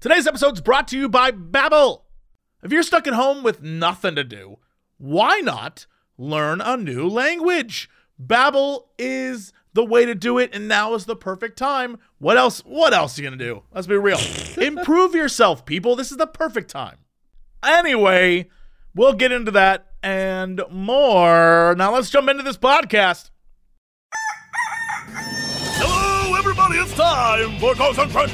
Today's episode is brought to you by Babbel. If you're stuck at home with nothing to do, why not learn a new language? Babbel is the way to do it and now is the perfect time. What else what else are you going to do? Let's be real. Improve yourself, people. This is the perfect time. Anyway, we'll get into that and more. Now let's jump into this podcast. Hello, everybody. It's time for Ghost and Trend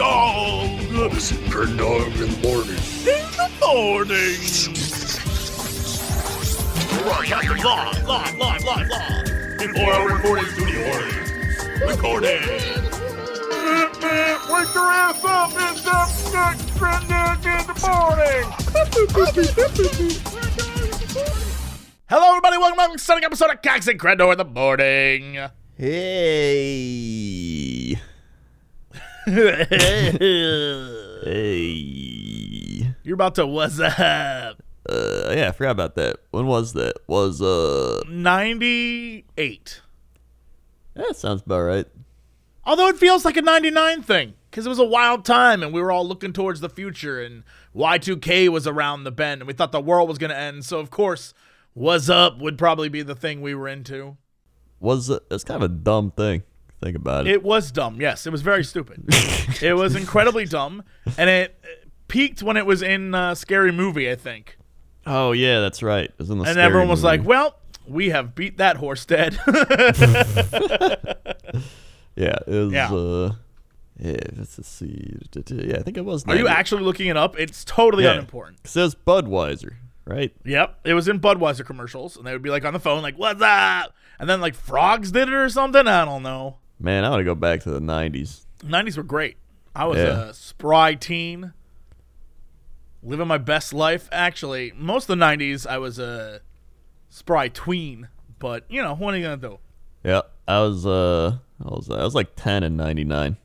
Dog Listen, Crendor in the morning. in the morning. Broadcasting live, live, live, live, live. In four hour recording studio audience. Recording. Wake your ass up! It's up next trending in the morning. Hello, everybody. Welcome to an exciting episode of Cox and Crendor in the morning. Hey. Hey. You're about to what's up? Uh, yeah, I forgot about that. When was that? Was uh, 98. that sounds about right. Although it feels like a 99 thing because it was a wild time and we were all looking towards the future and Y2K was around the bend and we thought the world was going to end. So, of course, What's Up would probably be the thing we were into. Was uh, it's kind of a dumb thing. Think about it. It was dumb. Yes, it was very stupid. it was incredibly dumb and it peaked when it was in uh, Scary Movie, I think. oh yeah, that's right. It was in the And everyone was movie. like, well, we have beat that horse dead. yeah, it was. Yeah. Uh, yeah, let's see. Yeah, I think it was. Are you actually looking it up? It's totally Yeah. unimportant. It says Budweiser, right? Yep, it was in Budweiser commercials, and they would be like on the phone, like "What's up?" And then like frogs did it or something. I don't know. Man, I want to go back to the '90s. Nineties were great. I was Yeah. a spry teen, living my best life. Actually, most of the nineties, I was a spry tween. But you know, what are you gonna do? Yeah, I was. Uh, I was. I was like 10 in '99.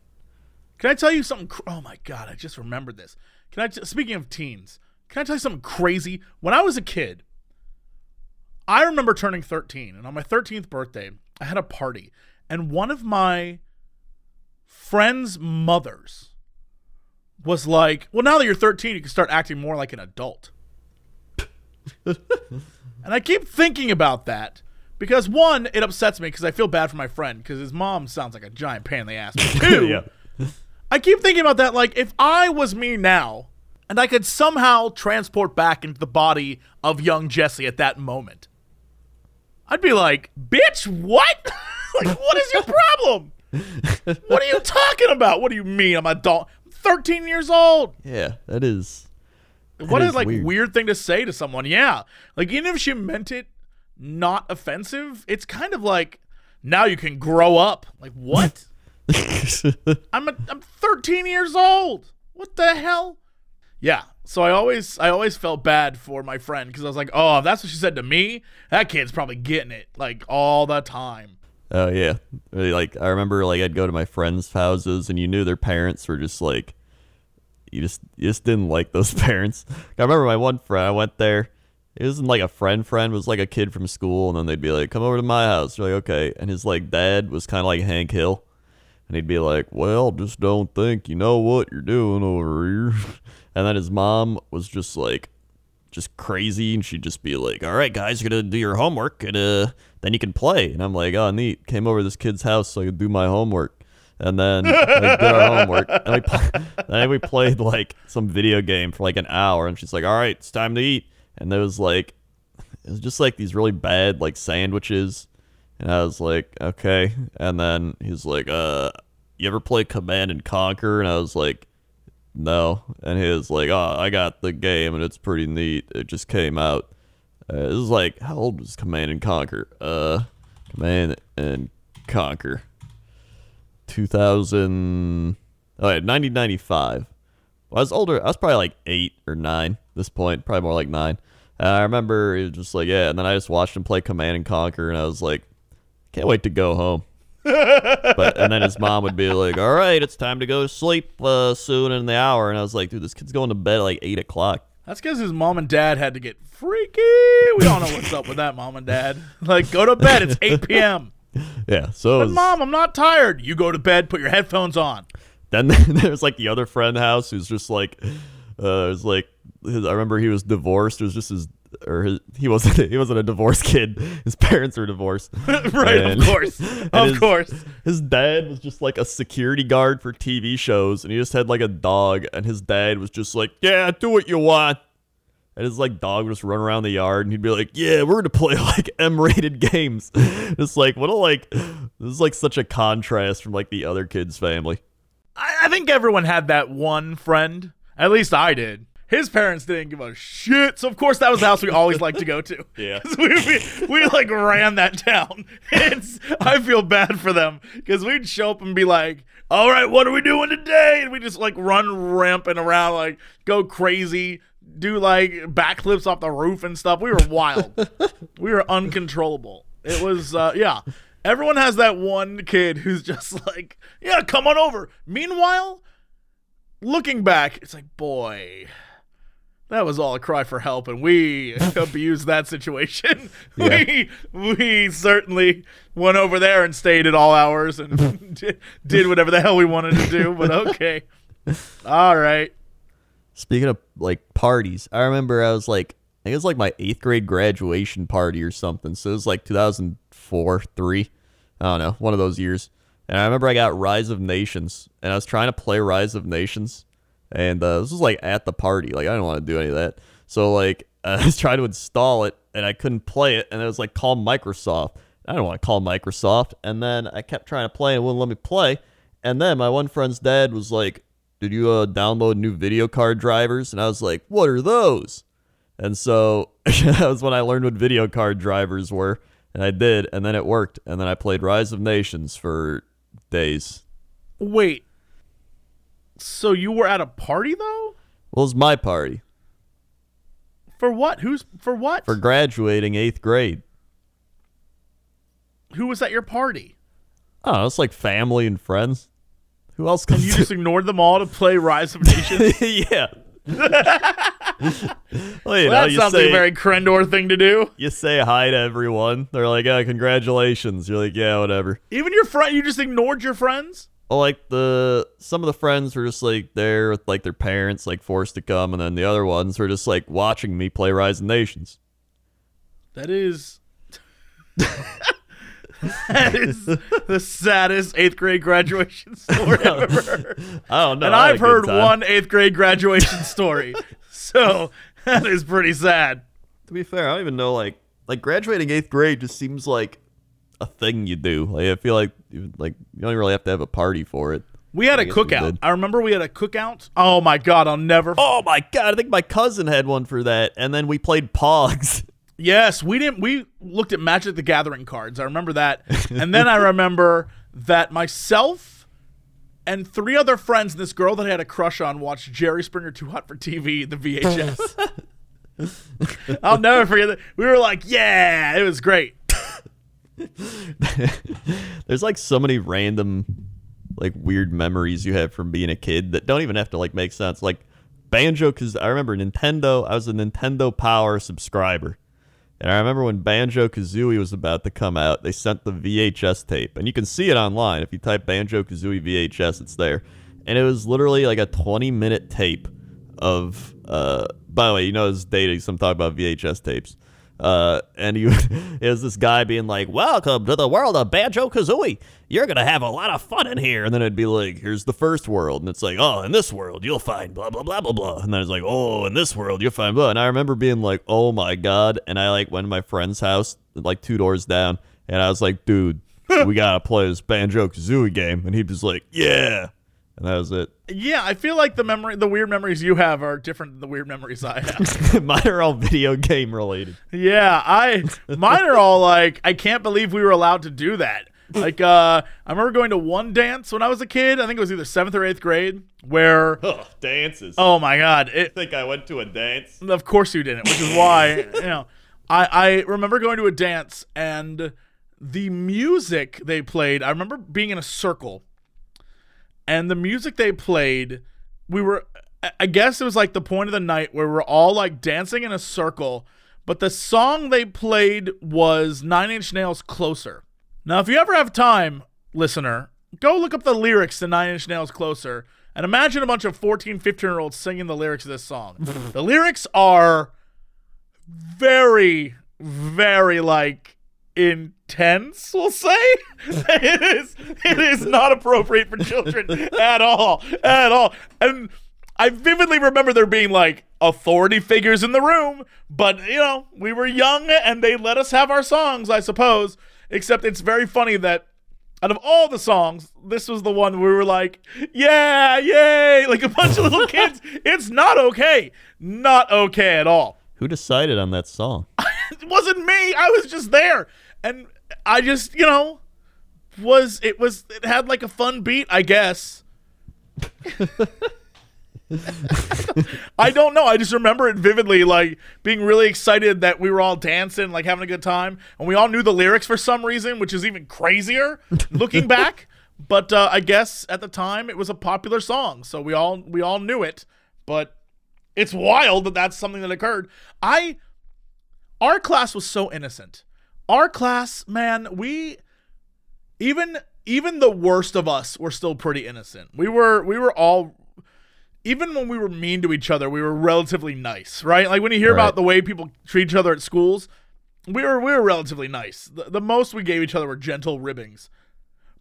Can I tell you something? Cr- oh my god, I just remembered this. Can I? T- speaking of teens, can I tell you something crazy? When I was a kid, I remember turning 13, and on my 13th birthday, I had a party, and one of my friends' mothers was like, "Well, now that you're 13, you can start acting more like an adult." and I keep thinking about that because one, it upsets me because I feel bad for my friend because his mom sounds like a giant pain in the ass. But two, yeah. I keep thinking about that. Like, if I was me now, and I could somehow transport back into the body of young Jesse at that moment, I'd be like, "Bitch, what? like, what is your problem? what are you talking about? What do you mean? I'm adult, 13 years old. Yeah, that is. What a like weird. weird. thing to say to someone. Yeah, like even if she meant it not offensive, it's kind of like now you can grow up. Like what? I'm a, I'm 13 years old. What the hell? Yeah. So I always I always felt bad for my friend because I was like, oh, if that's what she said to me, that kid's probably getting it like all the time. Oh yeah, like I remember, like I'd go to my friends' houses, and you knew their parents were just like, you just you just didn't like those parents. I remember my one friend. I went there. It wasn't like a friend. Friend was like a kid from school, and then they'd be like, "Come over to my house." You're like, "Okay," and his like dad was kind of like Hank Hill, and he'd be like, "Well, just don't think you know what you're doing over here," and then his mom was just like just crazy and she'd just be like all right guys you're gonna do your homework and uh then you can play. And i'm like oh neat. Came over to this kid's house so i could do my homework. And then we did our homework and we, then we played like some video game for like an hour and she's like all right it's time to eat. And there was like it was just like these really bad like sandwiches. And i was like okay. And then he's like uh you ever play command and conquer? And i was like no. And he was like, oh, I got the game and it's pretty neat. It just came out. Uh, it was like, how old was Command and Conquer? Uh, Command and Conquer. 2000. Oh, yeah, 1995. Well, I was older. I was probably like eight or nine at this point, probably more like nine. And I remember it was just like, yeah. And then I just watched him play Command and Conquer, and I was like, can't wait to go home. But and then his mom would be like, "All right, it's time to go to sleep uh, soon in the hour." And I was like, "Dude, this kid's going to bed at like eight o'clock." That's because his mom and dad had to get freaky. We don't know what's up with that, mom and dad. Like, go to bed. It's 8 p.m. Yeah, so But was- mom, I'm not tired. You go to bed. Put your headphones on. then there's like the other friend house who's just like, uh, it was like, his, I remember he was divorced. It was just his, or his, he wasn't, he wasn't a divorced kid. His parents were divorced. right, And- of course, of his- course. His dad was just like a security guard for TV shows, and he just had like a dog, and his dad was just like, "Yeah, do what you want." And his like dog would just run around the yard, and he'd be like, "Yeah, we're gonna play like M-rated games." It's like what a like this is like such a contrast from like the other kids' family. I, I think everyone had that one friend. At least I did. His parents didn't give a shit, so of course that was the house we always liked to go to. Yeah. we, we, we like ran that down. It's I feel bad for them because we'd show up and be like, "All right, what are we doing today?" And we just like run ramping around, like go crazy, do like backflips off the roof and stuff. We were wild. we were uncontrollable. It was uh, yeah. Everyone has that one kid who's just like, "Yeah, come on over." Meanwhile, looking back, it's like, boy, that was all a cry for help, and we abused that situation. We we certainly went over there and stayed at all hours and did, did whatever the hell we wanted to do. But okay, all right. Speaking of like parties, I remember I was like, I think it was like my eighth grade graduation party or something. So it was like 2004, three, I don't know, one of those years. And I remember I got Rise of Nations, and I was trying to play Rise of Nations, and uh, this was like at the party. Like I didn't want to do any of that. So like I was trying to install it, and I couldn't play it, and it was like call Microsoft. I don't want to call Microsoft, and then I kept trying to play, and wouldn't let me play. And then my one friend's dad was like, did you uh, download new video card drivers? And I was like, what are those? And so that was when I learned what video card drivers were. And I did. And then it worked. And then I played Rise of Nations for days. Wait. So you were at a party though? Well, it was my party For what? Who's for what? for graduating eighth grade. Who was at your party? Oh. It's like family and friends. Who else comes And you to- just ignored them all to play Rise of Nations? yeah. well, you know, that you sounds say, like a very Crendor thing to do. you say hi to everyone. They're like, "Yeah, congratulations." You're like, "Yeah, whatever." Even your friend, you just ignored your friends. Well, like the some of the friends were just like there with like their parents, like forced to come, and then the other ones were just like watching me play Rise of Nations. That is. that is the saddest eighth grade graduation story I've ever heard. I don't know. and I had I've heard time. one eighth grade graduation story. so that is pretty sad. To be fair, I don't even know like like graduating eighth grade just seems like a thing you do. Like I feel like you- like you don't really have to have a party for it. We had a cookout. I remember we had a cookout. Oh my god, I'll never. Oh my god! I think my cousin had one for that, and then we played Pogs. Yes, we didn't. We looked at Magic the Gathering cards. I remember that, and then I remember that myself and three other friends, and this girl that I had a crush on, watched Jerry Springer Too Hot for TV, the VHS. I'll never forget that. We were like, "Yeah, it was great." There's like so many random, like weird memories you have from being a kid that don't even have to like make sense. Like Banjo, because I remember Nintendo. I was a Nintendo Power subscriber, and I remember when Banjo Kazooie was about to come out, they sent the VHS tape, and you can see it online if you type Banjo Kazooie VHS. It's there, and it was literally like a 20 minute tape of. uh By the way, you know it's dating, so I'm talking about VHS tapes. Uh, and you, was this guy being like, "Welcome to the world of Banjo Kazooie. You're gonna have a lot of fun in here." And then it'd be like, "Here's the first world," and it's like, "Oh, in this world you'll find blah blah blah blah blah." And then it's like, "Oh, in this world you'll find blah." And I remember being like, "Oh my god!" And I like went to my friend's house, like two doors down, and I was like, "Dude, we gotta play this Banjo Kazooie game." And he was like, "Yeah," and that was it. Yeah, I feel like the memory, the weird memories you have are different than the weird memories I have. Mine are all video game related. Yeah, I mine are all like I can't believe we were allowed to do that. Like uh I remember going to one dance when I was a kid. I think it was either 7th or 8th grade where Oh, dances. oh my god, it think I went to a dance. of course you didn't, which is why, you know, I I remember going to a dance and the music they played, I remember being in a circle and the music they played, we were I- guess it was like the point of the night where we're all like dancing in a circle, but the song they played was Nine Inch Nails Closer. Now, if you ever have time, listener, go look up the lyrics to Nine Inch Nails Closer and imagine a bunch of 14, 15 year olds singing the lyrics of this song. the lyrics are very, very like intense, we'll say. it is it is not appropriate for children at all. At all. And I vividly remember there being like authority figures in the room, but you know, we were young and they let us have our songs, I suppose. Except it's very funny that out of all the songs, this was the one we were like, yeah, yay, like a bunch of little kids. It's not okay. Not okay at all. Who decided on that song? It wasn't me. I was just there. And I just, you know, was it was it had like a fun beat, I guess. I don't know. I just remember it vividly, like being really excited that we were all dancing, like having a good time, and we all knew the lyrics for some reason, which is even crazier looking back. But uh, I guess at the time it was a popular song, so we all we all knew it. But it's wild that that's something that occurred. I our class was so innocent. Our class, man, we even even the worst of us were still pretty innocent. We were we were all even when we were mean to each other, we were relatively nice, right? Like when you hear Right. about the way people treat each other at schools, we were we were relatively nice. The, the most we gave each other were gentle ribbings.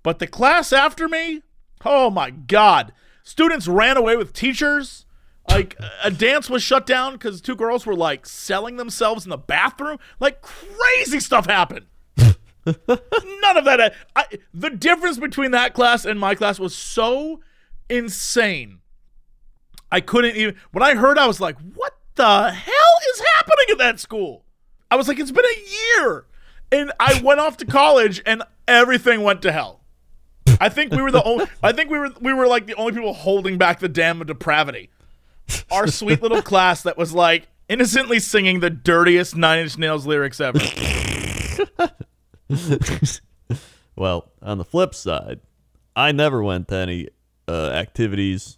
But the class after me, oh my god, students ran away with teachers. Like a dance was shut down because two girls were like selling themselves in the bathroom. Like crazy stuff happened. None of that. Uh, I, the difference between that class and my class was so insane. I couldn't even. When I heard, I was like, "What the hell is happening at that school?" I was like, "It's been a year," and I went off to college, and everything went to hell. I think we were the only. I think we were we were like the only people holding back the dam of depravity. Our sweet little class that was like innocently singing the dirtiest Nine Inch Nails lyrics ever. Well, on the flip side, I never went to any uh, activities,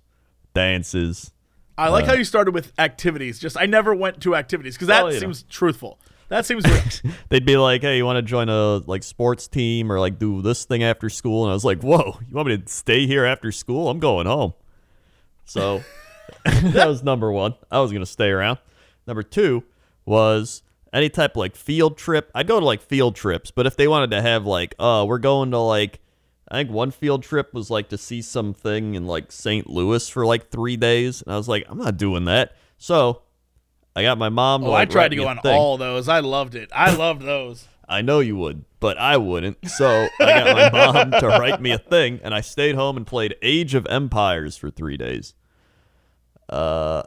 dances. I like how you started with activities. Just I never went to activities because that Well, you know. seems truthful. That seems real. They'd be like, "Hey, you want to join a like sports team or like do this thing after school?" And I was like, "Whoa, you want me to stay here after school? I'm going home." So that was number one. I was gonna stay around. Number two was any type of like field trip. I'd go to like field trips, but if they wanted to have like, oh, we're going to like, I think one field trip was like to see something in like St. Louis for like three days, and I was like, I'm not doing that. So I got my mom. To, Oh, like, I tried to go on thing. all those. I loved it. I loved those. I know you would, but I wouldn't. So I got my mom to write me a thing, and I stayed home and played Age of Empires for three days. Uh,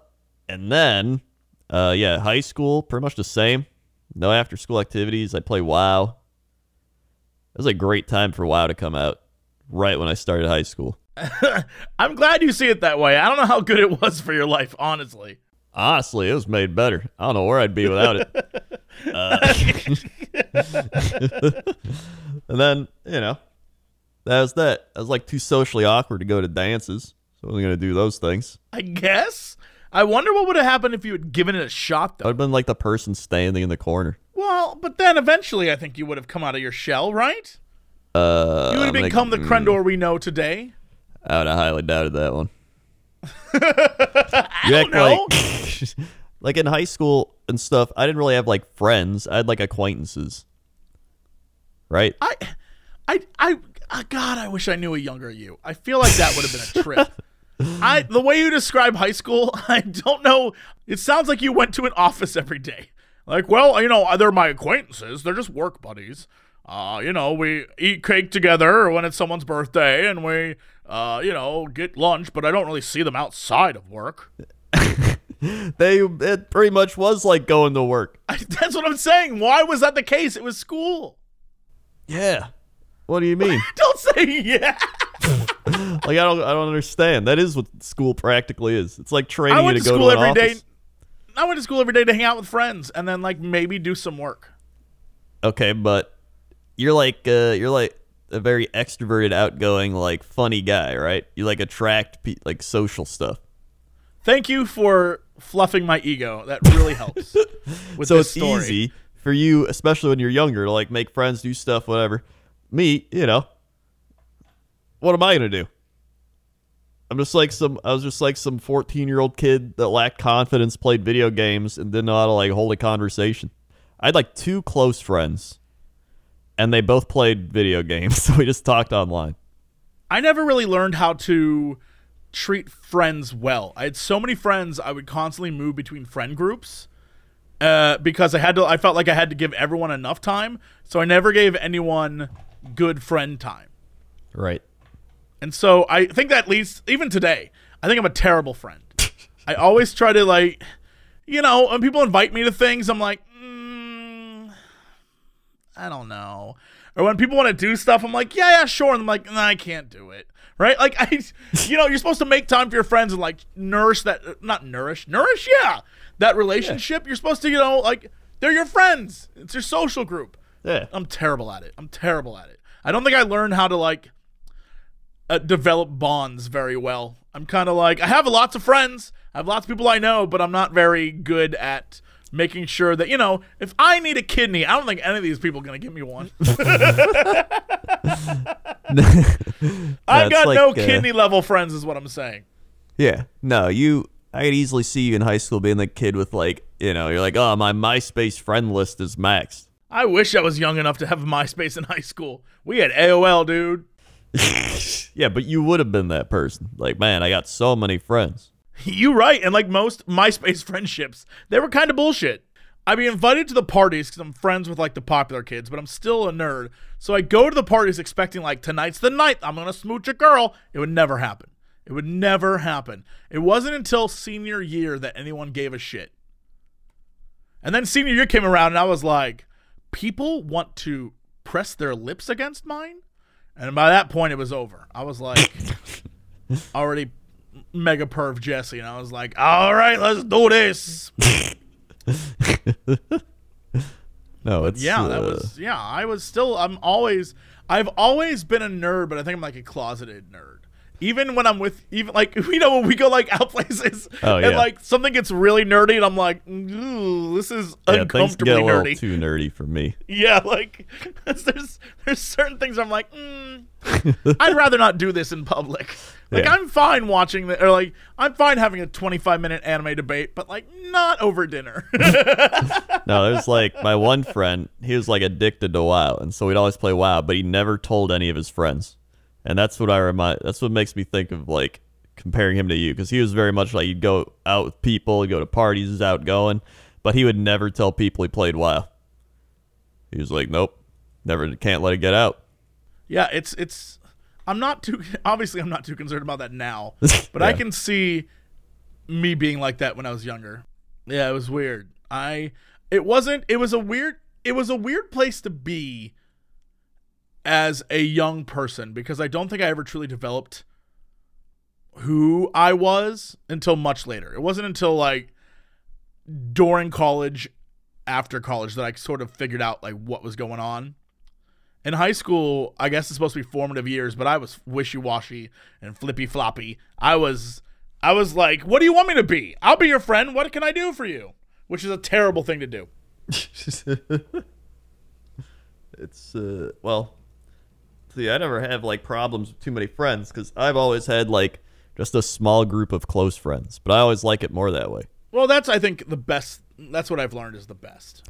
and then, uh, yeah, high school, pretty much the same. No after school activities. I play WoW. It was a great time for WoW to come out right when I started high school. I'm glad you see it that way. I don't know how good it was for your life, honestly. Honestly, it was made better. I don't know where I'd be without it. Uh, and then, you know, that was that. I was like too socially awkward to go to dances, so I wasn't gonna do those things. I guess. I wonder what would have happened if you had given it a shot, I though. would have been like the person standing in the corner. Well, but then eventually I think you would have come out of your shell, right? Uh, You would have I'm become like, the mm, Crendor we know today. I would have highly doubted that one. I don't know. like like in high school and stuff. I didn't really have like friends. I had like acquaintances. Right? I, I, I, ah, God, I wish I knew a younger you. I feel like that would have been a trip. I, the way you describe high school, I don't know. It sounds like you went to an office every day. Like, well, you know, they're my acquaintances. They're just work buddies. Uh, you know, we eat cake together when it's someone's birthday, and we, uh, you know, get lunch. But I don't really see them outside of work. They it pretty much was like going to work. That's what I'm saying. Why was that the case? It was school. Yeah. What do you mean? Don't say yeah. like I don't I don't understand. That is what school practically is. It's like training I you to to go school to an every day. office. I went to school every day to hang out with friends and then like maybe do some work. Okay, but you're like uh you're like a very extroverted, outgoing, like funny guy, right? You like attract pe- like social stuff. Thank you for fluffing my ego. That really helps. With so it's story. easy for you, especially when you're younger, to like make friends, do stuff, whatever. Me, you know, what am I gonna do? I'm just like some. I was just like some 14 year old kid that lacked confidence, played video games, and didn't know how to like hold a conversation. I had like two close friends, and they both played video games, so we just talked online. I never really learned how to treat friends well. I had so many friends, I would constantly move between friend groups uh, because I had to. I felt like I had to give everyone enough time, so I never gave anyone good friend time. Right. And so I think that leads even today. I think I'm a terrible friend. I always try to like, you know, when people invite me to things, I'm like, mm, I don't know. Or when people want to do stuff, I'm like, yeah, yeah, sure. And I'm like, nah, I can't do it. Right? Like I, you know, you're supposed to make time for your friends and like nourish that, not nourish, nourish, yeah, that relationship. You're supposed to, you know, like they're your friends. It's your social group. Yeah. I'm terrible at it. I'm terrible at it. I don't think I learned how to like uh, develop bonds very well. I'm kind of like I have lots of friends, I have lots of people I know, but I'm not very good at making sure that you know if I need a kidney, I don't think any of these people are gonna give me one. I've got like, no uh, kidney level friends, is what I'm saying. Yeah. No, you. I could easily see you in high school being the kid with like, you know, you're like, oh, my MySpace friend list is maxed. I wish I was young enough to have MySpace in high school. We had AOL, dude. Yeah, but you would have been that person. Like, man, I got so many friends. You right, and like most MySpace friendships, they were kind of bullshit. I'd be invited to the parties because I'm friends with like the popular kids, but I'm still a nerd. So I go to the parties expecting like tonight's the night I'm gonna smooch a girl. It would never happen. It would never happen. It wasn't until senior year that anyone gave a shit. And then senior year came around, and I was like, people want to press their lips against mine, and by that point it was over. I was like, already mega perv Jesse, and I was like, all right, let's do this. No, it's Yeah, that uh, was yeah. I was still. I'm always. I've always been a nerd, but I think I'm like a closeted nerd. Even when I'm with, even like you know when we go like out places, Oh, and like something gets really nerdy, and I'm like, ooh, this is yeah, uncomfortably nerdy. too nerdy for me. Yeah, like there's there's certain things I'm like, mm, I'd rather not do this in public. Like Yeah. I'm fine watching the or like I'm fine having a 25 minute anime debate, but like not over dinner. No, there's like my one friend. He was like addicted to WoW, and so we'd always play WoW, but he never told any of his friends. And that's what I remind. That's what makes me think of like comparing him to you, because he was very much like he'd go out with people, he'd go to parties, he's outgoing, but he would never tell people he played WoW. He was like, nope, never, can't let it get out. yeah, it's it's I'm not too obviously I'm not too concerned about that now, but I can see me being like that when I was younger. Yeah, it was weird. I it wasn't it was a weird it was a weird place to be as a young person because I don't think I ever truly developed who I was until much later. It wasn't until like during college, after college that I sort of figured out like what was going on. In high school, I guess it's supposed to be formative years, but I was wishy-washy and flippy floppy. I was I was like, "What do you want me to be? I'll be your friend. What can I do for you?" Which is a terrible thing to do. It's uh well, see, I never have like problems with too many friends because I've always had like just a small group of close friends, but I always like it more that way. Well, that's I think the best. That's what I've learned is the best.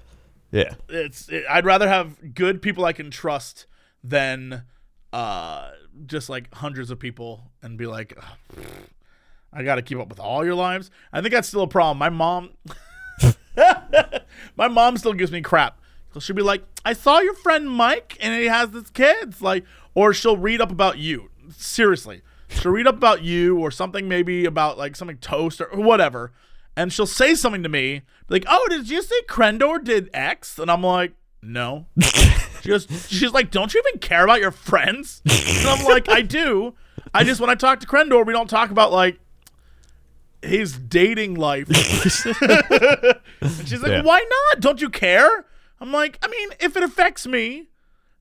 Yeah, It's it, I'd rather have good people I can trust than uh just like hundreds of people and be like, "Ugh, I got to keep up with all your lives. I think that's still a problem. My mom, my mom still gives me crap. So she'll be like, I saw your friend Mike and he has his kids. Like, or she'll read up about you. Seriously. She'll read up about you or something maybe about like something toast or whatever. And she'll say something to me, like, Oh, did you see Crendor did X? And I'm like, No. she goes, she's like, Don't you even care about your friends? And I'm like, I do. I just when I talk to Crendor, we don't talk about like his dating life. and she's like, Yeah. why not? Don't you care? I'm like, I mean, if it affects me,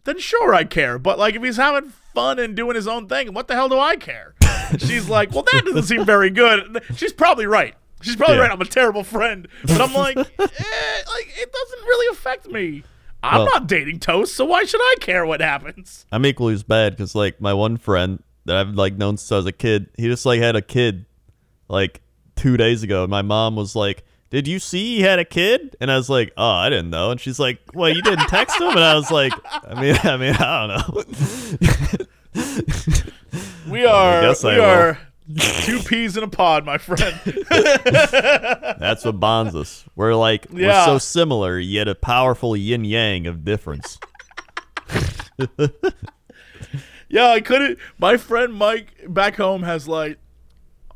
then sure I care. But like if he's having fun and doing his own thing, what the hell do I care? She's like, well, that doesn't seem very good. She's probably right. She's probably Yeah. right. I'm a terrible friend. But I'm like, eh, like it doesn't really affect me. I'm Well- not dating Toast, so why should I care what happens? I'm equally as bad because like my one friend, that I've like known since I was a kid. He just like had a kid like two days ago. My mom was like, "Did you see he had a kid?" And I was like, "Oh, I didn't know." And she's like, "Well, you didn't text him?" And I was like, "I mean, I mean, I don't know." We are I we will. are two peas in a pod, my friend. That's what bonds us. We're like we're so similar, yet a powerful yin yang of difference. yeah, I couldn't. My friend Mike back home has like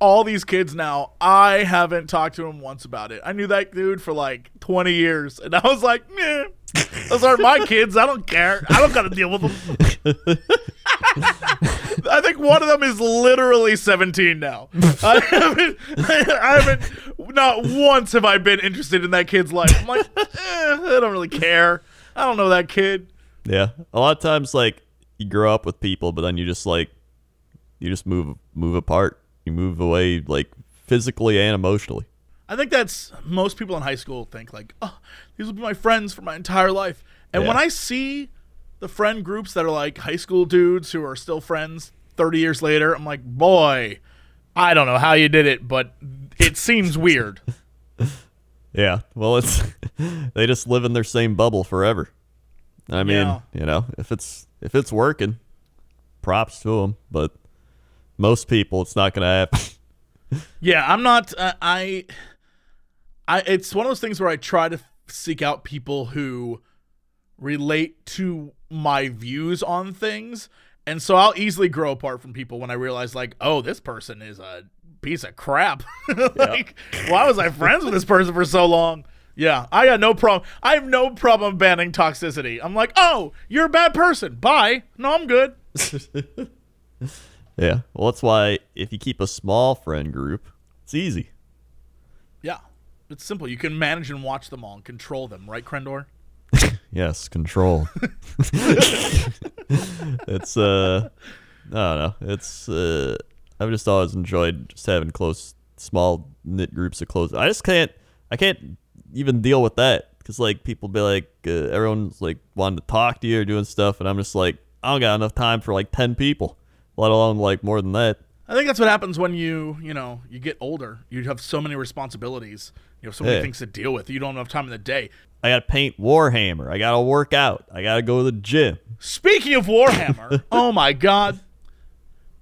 all these kids now. I haven't talked to him once about it. I knew that dude for like 20 years, and I was like. Those aren't my kids. I don't care. I don't got to deal with them. I think one of them is literally 17 now. I haven't, I haven't, not once have I been interested in that kid's life. I'm like, eh, I don't really care. I don't know that kid. Yeah. A lot of times like you grow up with people, but then you just like you just move move apart. You move away like physically and emotionally. I think that's most people in high school think like, oh, these will be my friends for my entire life. And Yeah. when I see the friend groups that are like high school dudes who are still friends 30 years later, I'm like, boy, I don't know how you did it, but it seems weird. Yeah. Well, it's they just live in their same bubble forever. I mean, Yeah. you know, if it's if it's working, props to them, but most people it's not going to happen. Yeah, I'm not. Uh, I, I. It's one of those things where I try to seek out people who relate to my views on things, and so I'll easily grow apart from people when I realize, like, oh, this person is a piece of crap. like, why was I friends with this person for so long? Yeah, I got no problem. I have no problem banning toxicity. I'm like, oh, you're a bad person. Bye. No, I'm good. yeah. Well, that's why if you keep a small friend group, it's easy. Yeah, it's simple. You can manage and watch them all and control them, right, Crendor? Yes, control. it's uh I don't know. It's uh I've just always enjoyed just having close small knit groups of close. I just can't I can't even deal with that cuz like people be like uh, everyone's like wanting to talk to you or doing stuff and I'm just like I don't got enough time for like 10 people, let alone like more than that. I think that's what happens when you, you know, you get older. You have so many responsibilities. You have so many Yeah. things to deal with. You don't have time in the day. I got to paint Warhammer. I got to work out. I got to go to the gym. Speaking of Warhammer, oh my god.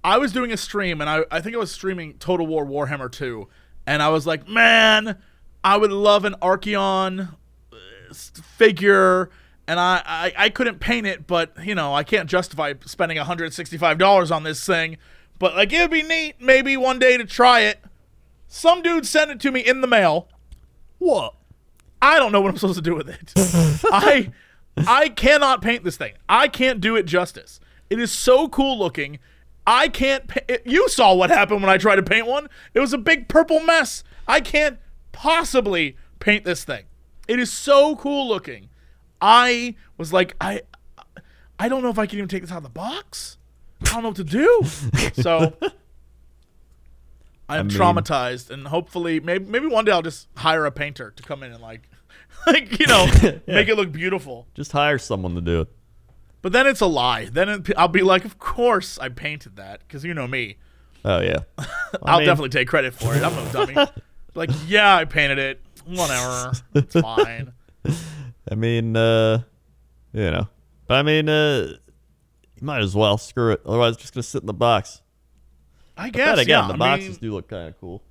I was doing a stream and I, I think I was streaming Total War Warhammer 2. And I was like, man, I would love an Archaon uh, figure. And I, I, I couldn't paint it, but, you know, I can't justify spending $165 on this thing. But, like, it would be neat maybe one day to try it. Some dude sent it to me in the mail. What? I don't know what I'm supposed to do with it. I I cannot paint this thing. I can't do it justice. It is so cool looking. I can't. Pa- it- you saw what happened when I tried to paint one. It was a big purple mess. I can't possibly paint this thing. It is so cool looking. I was like, I, I don't know if I can even take this out of the box. I don't know what to do. So. I'm mean- traumatized, and hopefully, maybe maybe one day I'll just hire a painter to come in and like, like you know, make it look beautiful. Just hire someone to do it. But then it's a lie. Then it, I'll be like, of course I painted that because you know me. Oh yeah. I'll mean- definitely take credit for it. I'm no dummy. like, yeah, I painted it. Whatever, it's fine. I mean, uh, you know, but I mean, uh, you might as well screw it. Otherwise, it's just gonna sit in the box. I guess. But again, yeah, the I boxes mean, do look kind of cool.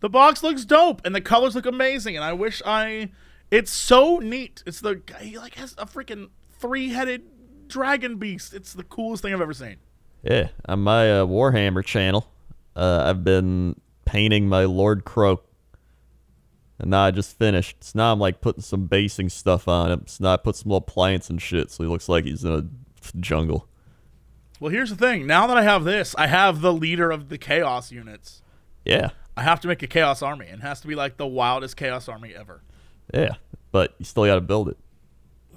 the box looks dope, and the colors look amazing. And I wish I. It's so neat. It's the he like has a freaking three headed dragon beast. It's the coolest thing I've ever seen. Yeah, on my uh, Warhammer channel, uh, I've been painting my Lord Kroak, and now I just finished. So now I'm like putting some basing stuff on him. So now I put some little plants and shit, so he looks like he's in a jungle. Well, here's the thing. Now that I have this, I have the leader of the chaos units. Yeah, I have to make a chaos army, and it has to be like the wildest chaos army ever. yeah, but you still got to build it.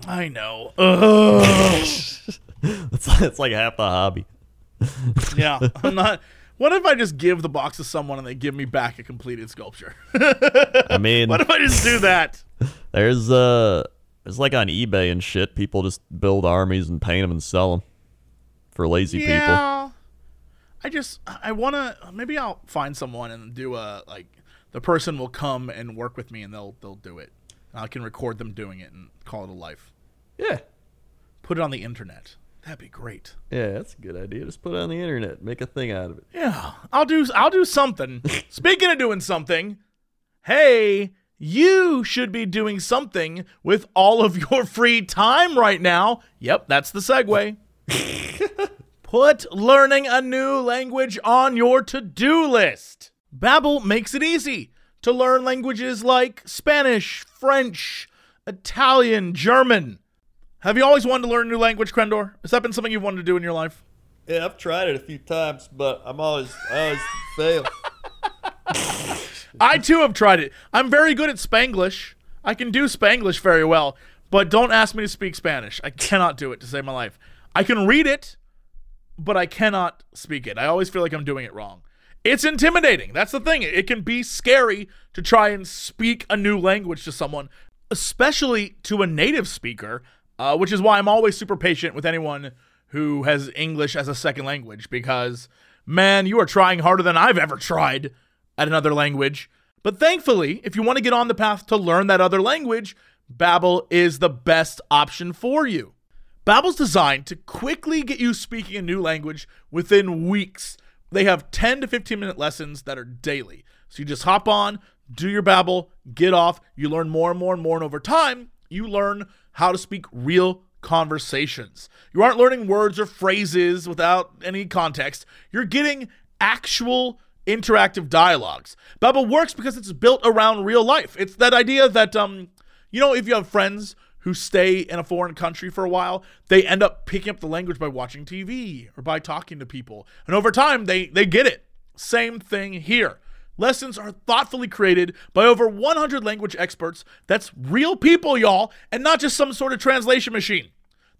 I know. Ugh. It's, it's like half the hobby. yeah, I'm not. What if I just give the box to someone and they give me back a completed sculpture? I mean, what if I just do that? There's uh, there's like on eBay and shit. People just build armies and paint them and sell them for lazy people. Yeah. I just I want to maybe I'll find someone and do a like the person will come and work with me and they'll they'll do it. I can record them doing it and call it a life. Yeah. Put it on the internet. That'd be great. Yeah, that's a good idea. Just put it on the internet. Make a thing out of it. Yeah, I'll do I'll do something. Speaking of doing something, hey, you should be doing something with all of your free time right now. Yep, that's the segue. Put learning a new language on your to-do list. Babbel makes it easy to learn languages like Spanish, French, Italian, German. Have you always wanted to learn a new language, Crendor? Has that been something you've wanted to do in your life? Yeah, I've tried it a few times, but I'm always I always fail. I too have tried it. I'm very good at Spanglish. I can do Spanglish very well, but don't ask me to speak Spanish. I cannot do it to save my life. I can read it, but I cannot speak it. I always feel like I'm doing it wrong. It's intimidating. That's the thing. It can be scary to try and speak a new language to someone, especially to a native speaker, uh, which is why I'm always super patient with anyone who has English as a second language because, man, you are trying harder than I've ever tried at another language. But thankfully, if you want to get on the path to learn that other language, Babbel is the best option for you. Babbel's designed to quickly get you speaking a new language within weeks. They have 10 to 15 minute lessons that are daily. So you just hop on, do your Babbel, get off, you learn more and more and more and over time, you learn how to speak real conversations. You aren't learning words or phrases without any context. You're getting actual interactive dialogues. Babbel works because it's built around real life. It's that idea that um you know if you have friends who stay in a foreign country for a while, they end up picking up the language by watching TV or by talking to people. And over time they they get it. Same thing here. Lessons are thoughtfully created by over 100 language experts. That's real people, y'all, and not just some sort of translation machine.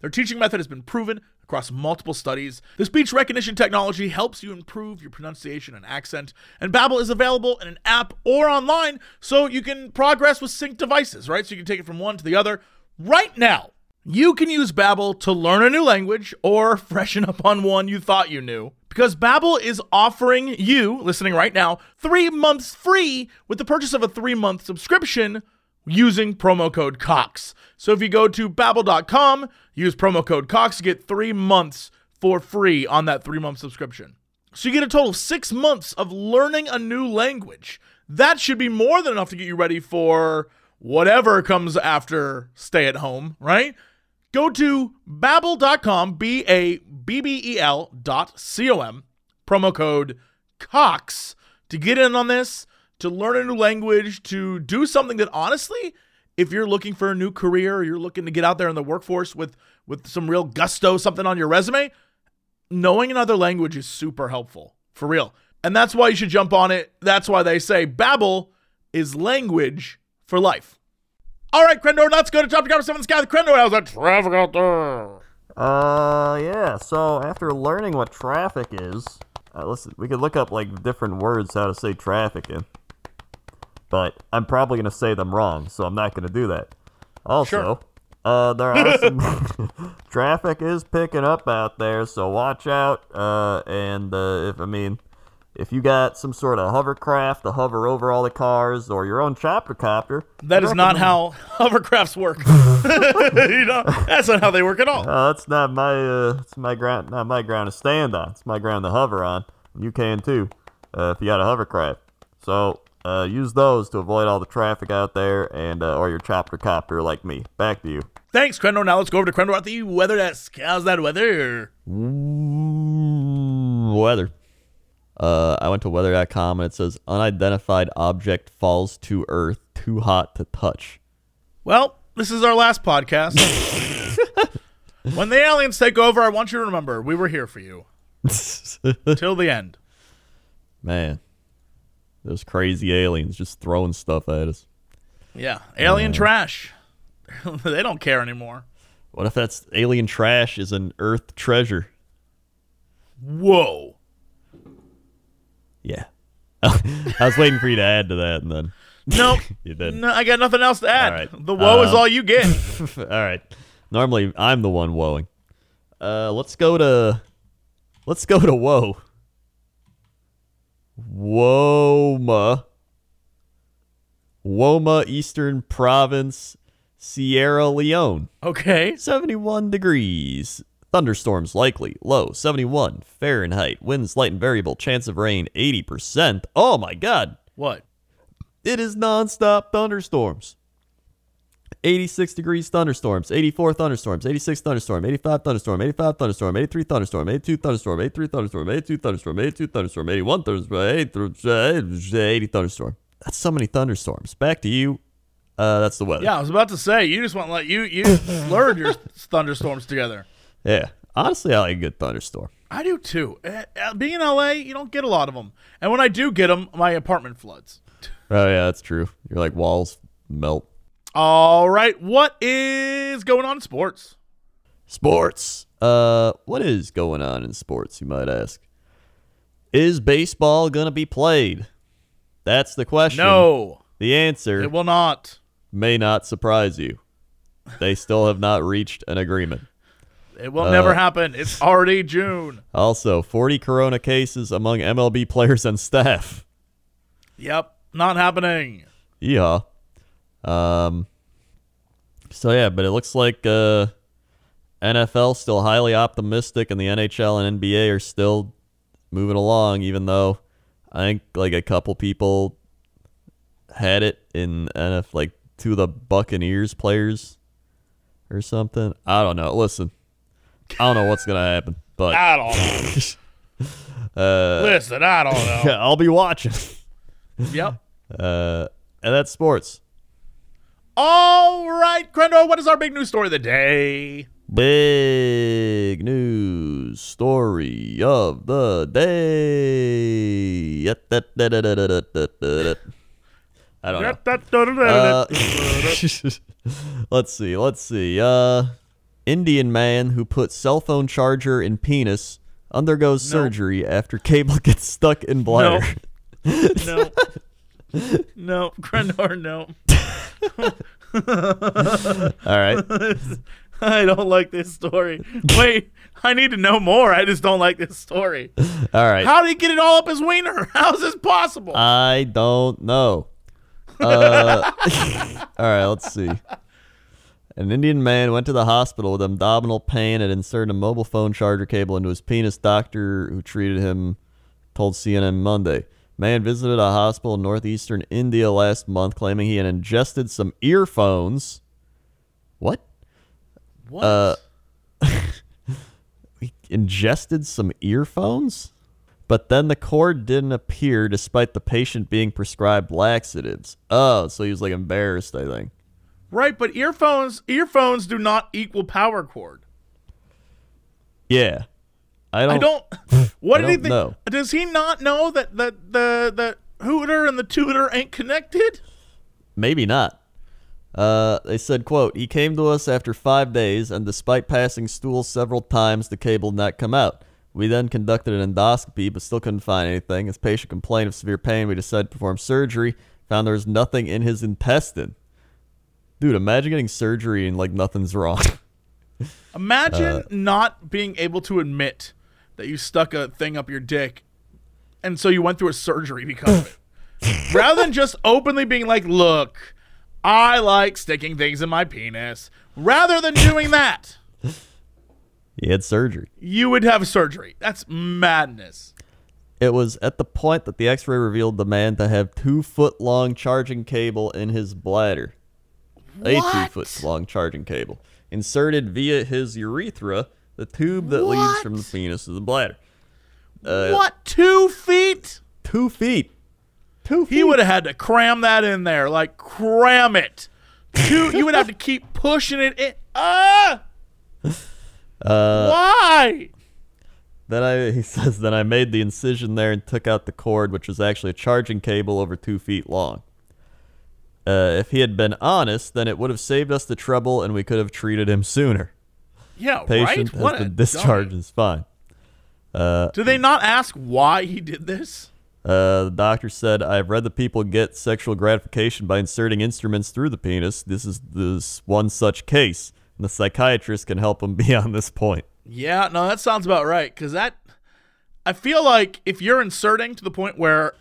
Their teaching method has been proven across multiple studies. The speech recognition technology helps you improve your pronunciation and accent, and Babbel is available in an app or online so you can progress with synced devices, right? So you can take it from one to the other right now. You can use Babbel to learn a new language or freshen up on one you thought you knew. Because Babbel is offering you, listening right now, 3 months free with the purchase of a 3-month subscription using promo code COX. So if you go to babbel.com, use promo code COX to get 3 months for free on that 3-month subscription. So you get a total of 6 months of learning a new language. That should be more than enough to get you ready for whatever comes after stay at home, right? Go to babbel.com, B A B B E L dot C O M, promo code COX to get in on this, to learn a new language, to do something that honestly, if you're looking for a new career or you're looking to get out there in the workforce with with some real gusto, something on your resume, knowing another language is super helpful. For real. And that's why you should jump on it. That's why they say Babbel is language for life. All right, Crendor, let's go to Top Cover 7 Sky with Crendor. How's that traffic out there? Uh, yeah. So after learning what traffic is, uh, listen, we could look up like different words how to say traffic in, but I'm probably gonna say them wrong, so I'm not gonna do that. Also, Sure. uh, there are some traffic is picking up out there, so watch out. Uh, and uh, if I mean, if you got some sort of hovercraft to hover over all the cars, or your own chopper copter, That I'd is not how hovercrafts work. you know, that's not how they work at all. Uh, that's not my uh, it's my ground, not my ground to stand on. It's my ground to hover on. You can too, uh, if you got a hovercraft. So uh, use those to avoid all the traffic out there, and uh, or your chopper copter like me. Back to you. Thanks, Crendor. Now let's go over to Crendor at the weather desk. How's that weather? Mm, weather. Uh, I went to weather.com and it says unidentified object falls to earth, too hot to touch. Well, this is our last podcast. when the aliens take over, I want you to remember we were here for you till the end. Man, those crazy aliens just throwing stuff at us. Yeah, alien trash. they don't care anymore. What if that's alien trash is an Earth treasure? Whoa. Yeah. I was waiting for you to add to that, and then Nope. you didn't. no, I got nothing else to add. All right. The woe is Uh, all you get. all right. Normally, I'm the one woeing. Uh, let's go to let's go to woe. Woma. Woma, Eastern Province, Sierra Leone. Okay. 71 degrees. Thunderstorms likely. Low 71 Fahrenheit. Winds light and variable. Chance of rain 80%. Oh my god. What? It is nonstop thunderstorms. 86 degrees thunderstorms, 84 thunderstorms, 86 thunderstorm, 85 thunderstorm, 85 thunderstorm, 83 thunderstorm, 82 thunderstorm, 83 thunderstorm, 82 thunderstorm, 82 thunderstorm, 81 thunderstorm, 80 thunderstorm. That's so many thunderstorms. Back to you. Uh, that's the weather. Yeah, I was about to say you just want to let you you blurred your thunderstorms together. Yeah. Honestly, I like a good thunderstorm. I do too. Uh, uh, being in LA, you don't get a lot of them, and when I do get them, my apartment floods. Oh yeah, that's true. You're like walls melt. All right, what is going on in sports? Sports. Uh, what is going on in sports? You might ask. Is baseball gonna be played? That's the question. No, The answer it will not. may not surprise you. They still have not reached an agreement. It will Uh, never happen. It's already June. Also, 40 corona cases among MLB players and staff. Yep, not happening. Yeah. Um. So yeah, but it looks like uh, NFL still highly optimistic, and the NHL and NBA are still moving along, even though I think like a couple people had it in NF like two of the Buccaneers players or something. I don't know. Listen, I don't know what's gonna happen, but I don't know. uh, Listen, I don't know. I'll be watching. yep. Uh, and that's sports. All right, Crendor, what is our big news story of the day? Big news story of the day. I don't know. Uh, let's see. Let's see. Uh, Indian man who put cell phone charger in penis undergoes No. surgery after cable gets stuck in bladder. no. No, Crendor, no. All right. I don't like this story. Wait, I need to know more. I just don't like this story. All right. How did he get it all up his wiener? How is this possible? I don't know. Uh, all right, let's see. An Indian man went to the hospital with abdominal pain and inserted a mobile phone charger cable into his penis. Doctor who treated him told CNN Monday. Man visited a hospital in northeastern India last month claiming he had ingested some earphones. What? what? Uh, he ingested some earphones? But then the cord didn't appear despite the patient being prescribed laxatives. Oh, so he was like embarrassed, I think. Right, but earphones earphones do not equal power cord. Yeah. I don't, I don't. What I did he think? know. Does he not know that the the the hooter and the tutor ain't connected? Maybe not. Uh, they said, quote, he came to us after five days, and despite passing stools several times, the cable did not come out. We then conducted an endoscopy, but still couldn't find anything. His patient complained of severe pain. We decided to perform surgery. Found there was nothing in his intestine. Dude, imagine getting surgery and like nothing's wrong. Imagine Uh, not being able to admit that you stuck a thing up your dick, and so you went through a surgery because of it. Rather than just openly being like, "Look, I like sticking things in my penis." Rather than doing that, he had surgery. you would have surgery. That's madness. It was at the point that the x-ray revealed the man to have two foot long charging cable in his bladder. A two foot long charging cable. Inserted via his urethra, the tube that leads from the penis to the bladder. Uh, what? Two feet? Two feet. Two feet. He would have had to cram that in there, like cram it. Two. you would have to keep pushing it in. Ah! Uh, Why? then I he says then I made the incision there and took out the cord, which was actually a charging cable over two feet long. Uh, if he had been honest, then it would have saved us the trouble and we could have treated him sooner. Yeah, Patient right. What has a been discharged dummy. is fine. Uh, Do they not ask why he did this? Uh, the doctor said, I've read that people get sexual gratification by inserting instruments through the penis. This is this one such case, and the psychiatrist can help him beyond this point. Yeah, no, that sounds about right. Cause that, I feel like if you're inserting to the point where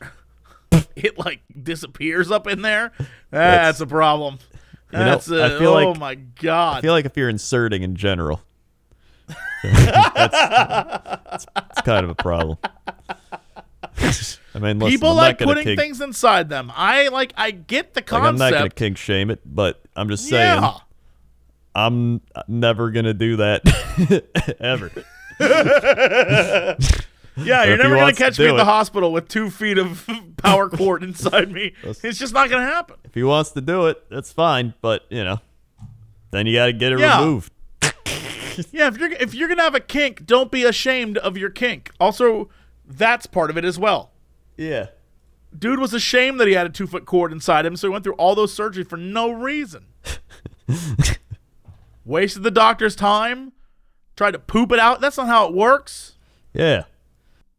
it like disappears up in there, that's, a problem. You know, That's a, I feel oh like- my god. I feel like if you're inserting in general, that's, that's, that's kind of a problem. I mean, listen, People I'm like putting kink, things inside them. I like. I get the like, I'm not gonna kink shame it, but I'm just saying yeah. I'm never gonna do that ever. Yeah, you're never gonna wants to catch me at the hospital with two feet of power cord inside me. It's just not gonna happen. If he wants to do it, that's fine. But you know, then you got to get it Yeah. removed. Yeah, if you're if you're gonna have a kink, don't be ashamed of your kink. Also, that's part of it as well. Yeah. Dude was ashamed that he had a two foot cord inside him, so he went through all those surgeries for no reason. Wasted the doctor's time. Tried to poop it out. That's not how it works. Yeah.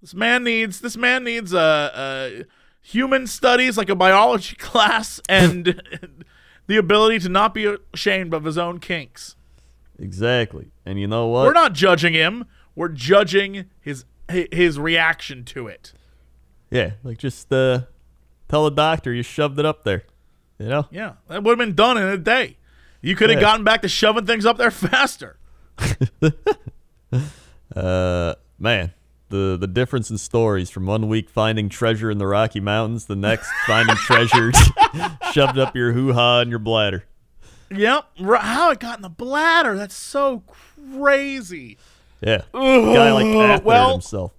This man needs this man needs a uh, uh, human studies like a biology class and the ability to not be ashamed of his own kinks. Exactly. And you know what? We're not judging him. We're judging his his reaction to it. Yeah. Like just uh, tell the doctor you shoved it up there. You know. Yeah, that would have been done in a day. You could have Yeah. gotten back to shoving things up there faster. Uh, man, the the difference in stories from one week finding treasure in the Rocky Mountains, the next finding treasure shoved up your hoo ha and your bladder. Yep. How it got in the bladder? That's so crazy. Yeah, guy like cathetered well- himself.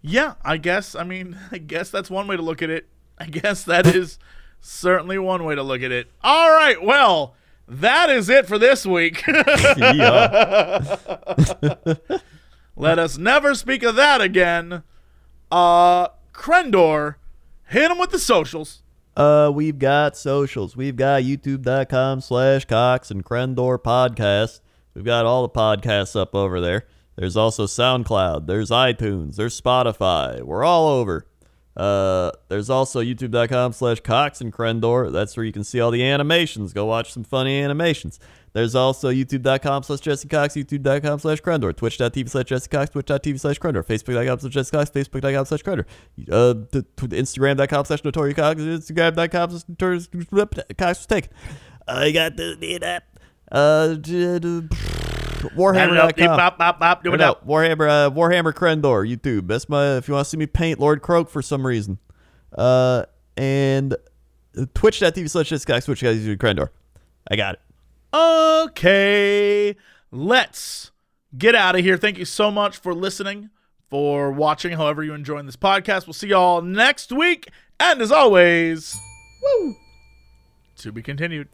Yeah, I guess. I mean, I guess that's one way to look at it. I guess that is certainly one way to look at it. All right. Well, that is it for this week. Let us never speak of that again. Uh, Crendor, hit him with the socials. Uh, we've got socials. We've got youtube.com slash Cox and Crendor podcast. We've got all the podcasts up over there. There's also SoundCloud. There's iTunes. There's Spotify. We're all over. Uh, there's also youtube.com slash Cox and Crendor. That's where you can see all the animations. Go watch some funny animations. There's also youtube.com slash Jesse Cox, youtube.com slash Crendor, twitch.tv slash Jesse Cox, twitch.tv slash Crendor, facebook.com slash Jesse Cox, facebook.com slash Crendor, uh, t- t- instagram.com slash Notorious Cox, instagram.com slash Notorious Cox was taken. I got to do that. Uh, Warhammer.com. Bop, bop, bop, do it up. Warhammer, uh, Warhammer Crendor, YouTube. That's my. If you want to see me paint Lord Kroak for some reason, uh, and Twitch.tv slash Jesse Cox, Twitch guys Crendor. I got it. Okay, let's get out of here. Thank you so much for listening, for watching, however you enjoying this podcast. We'll see y'all next week. And as always, woo, to be continued.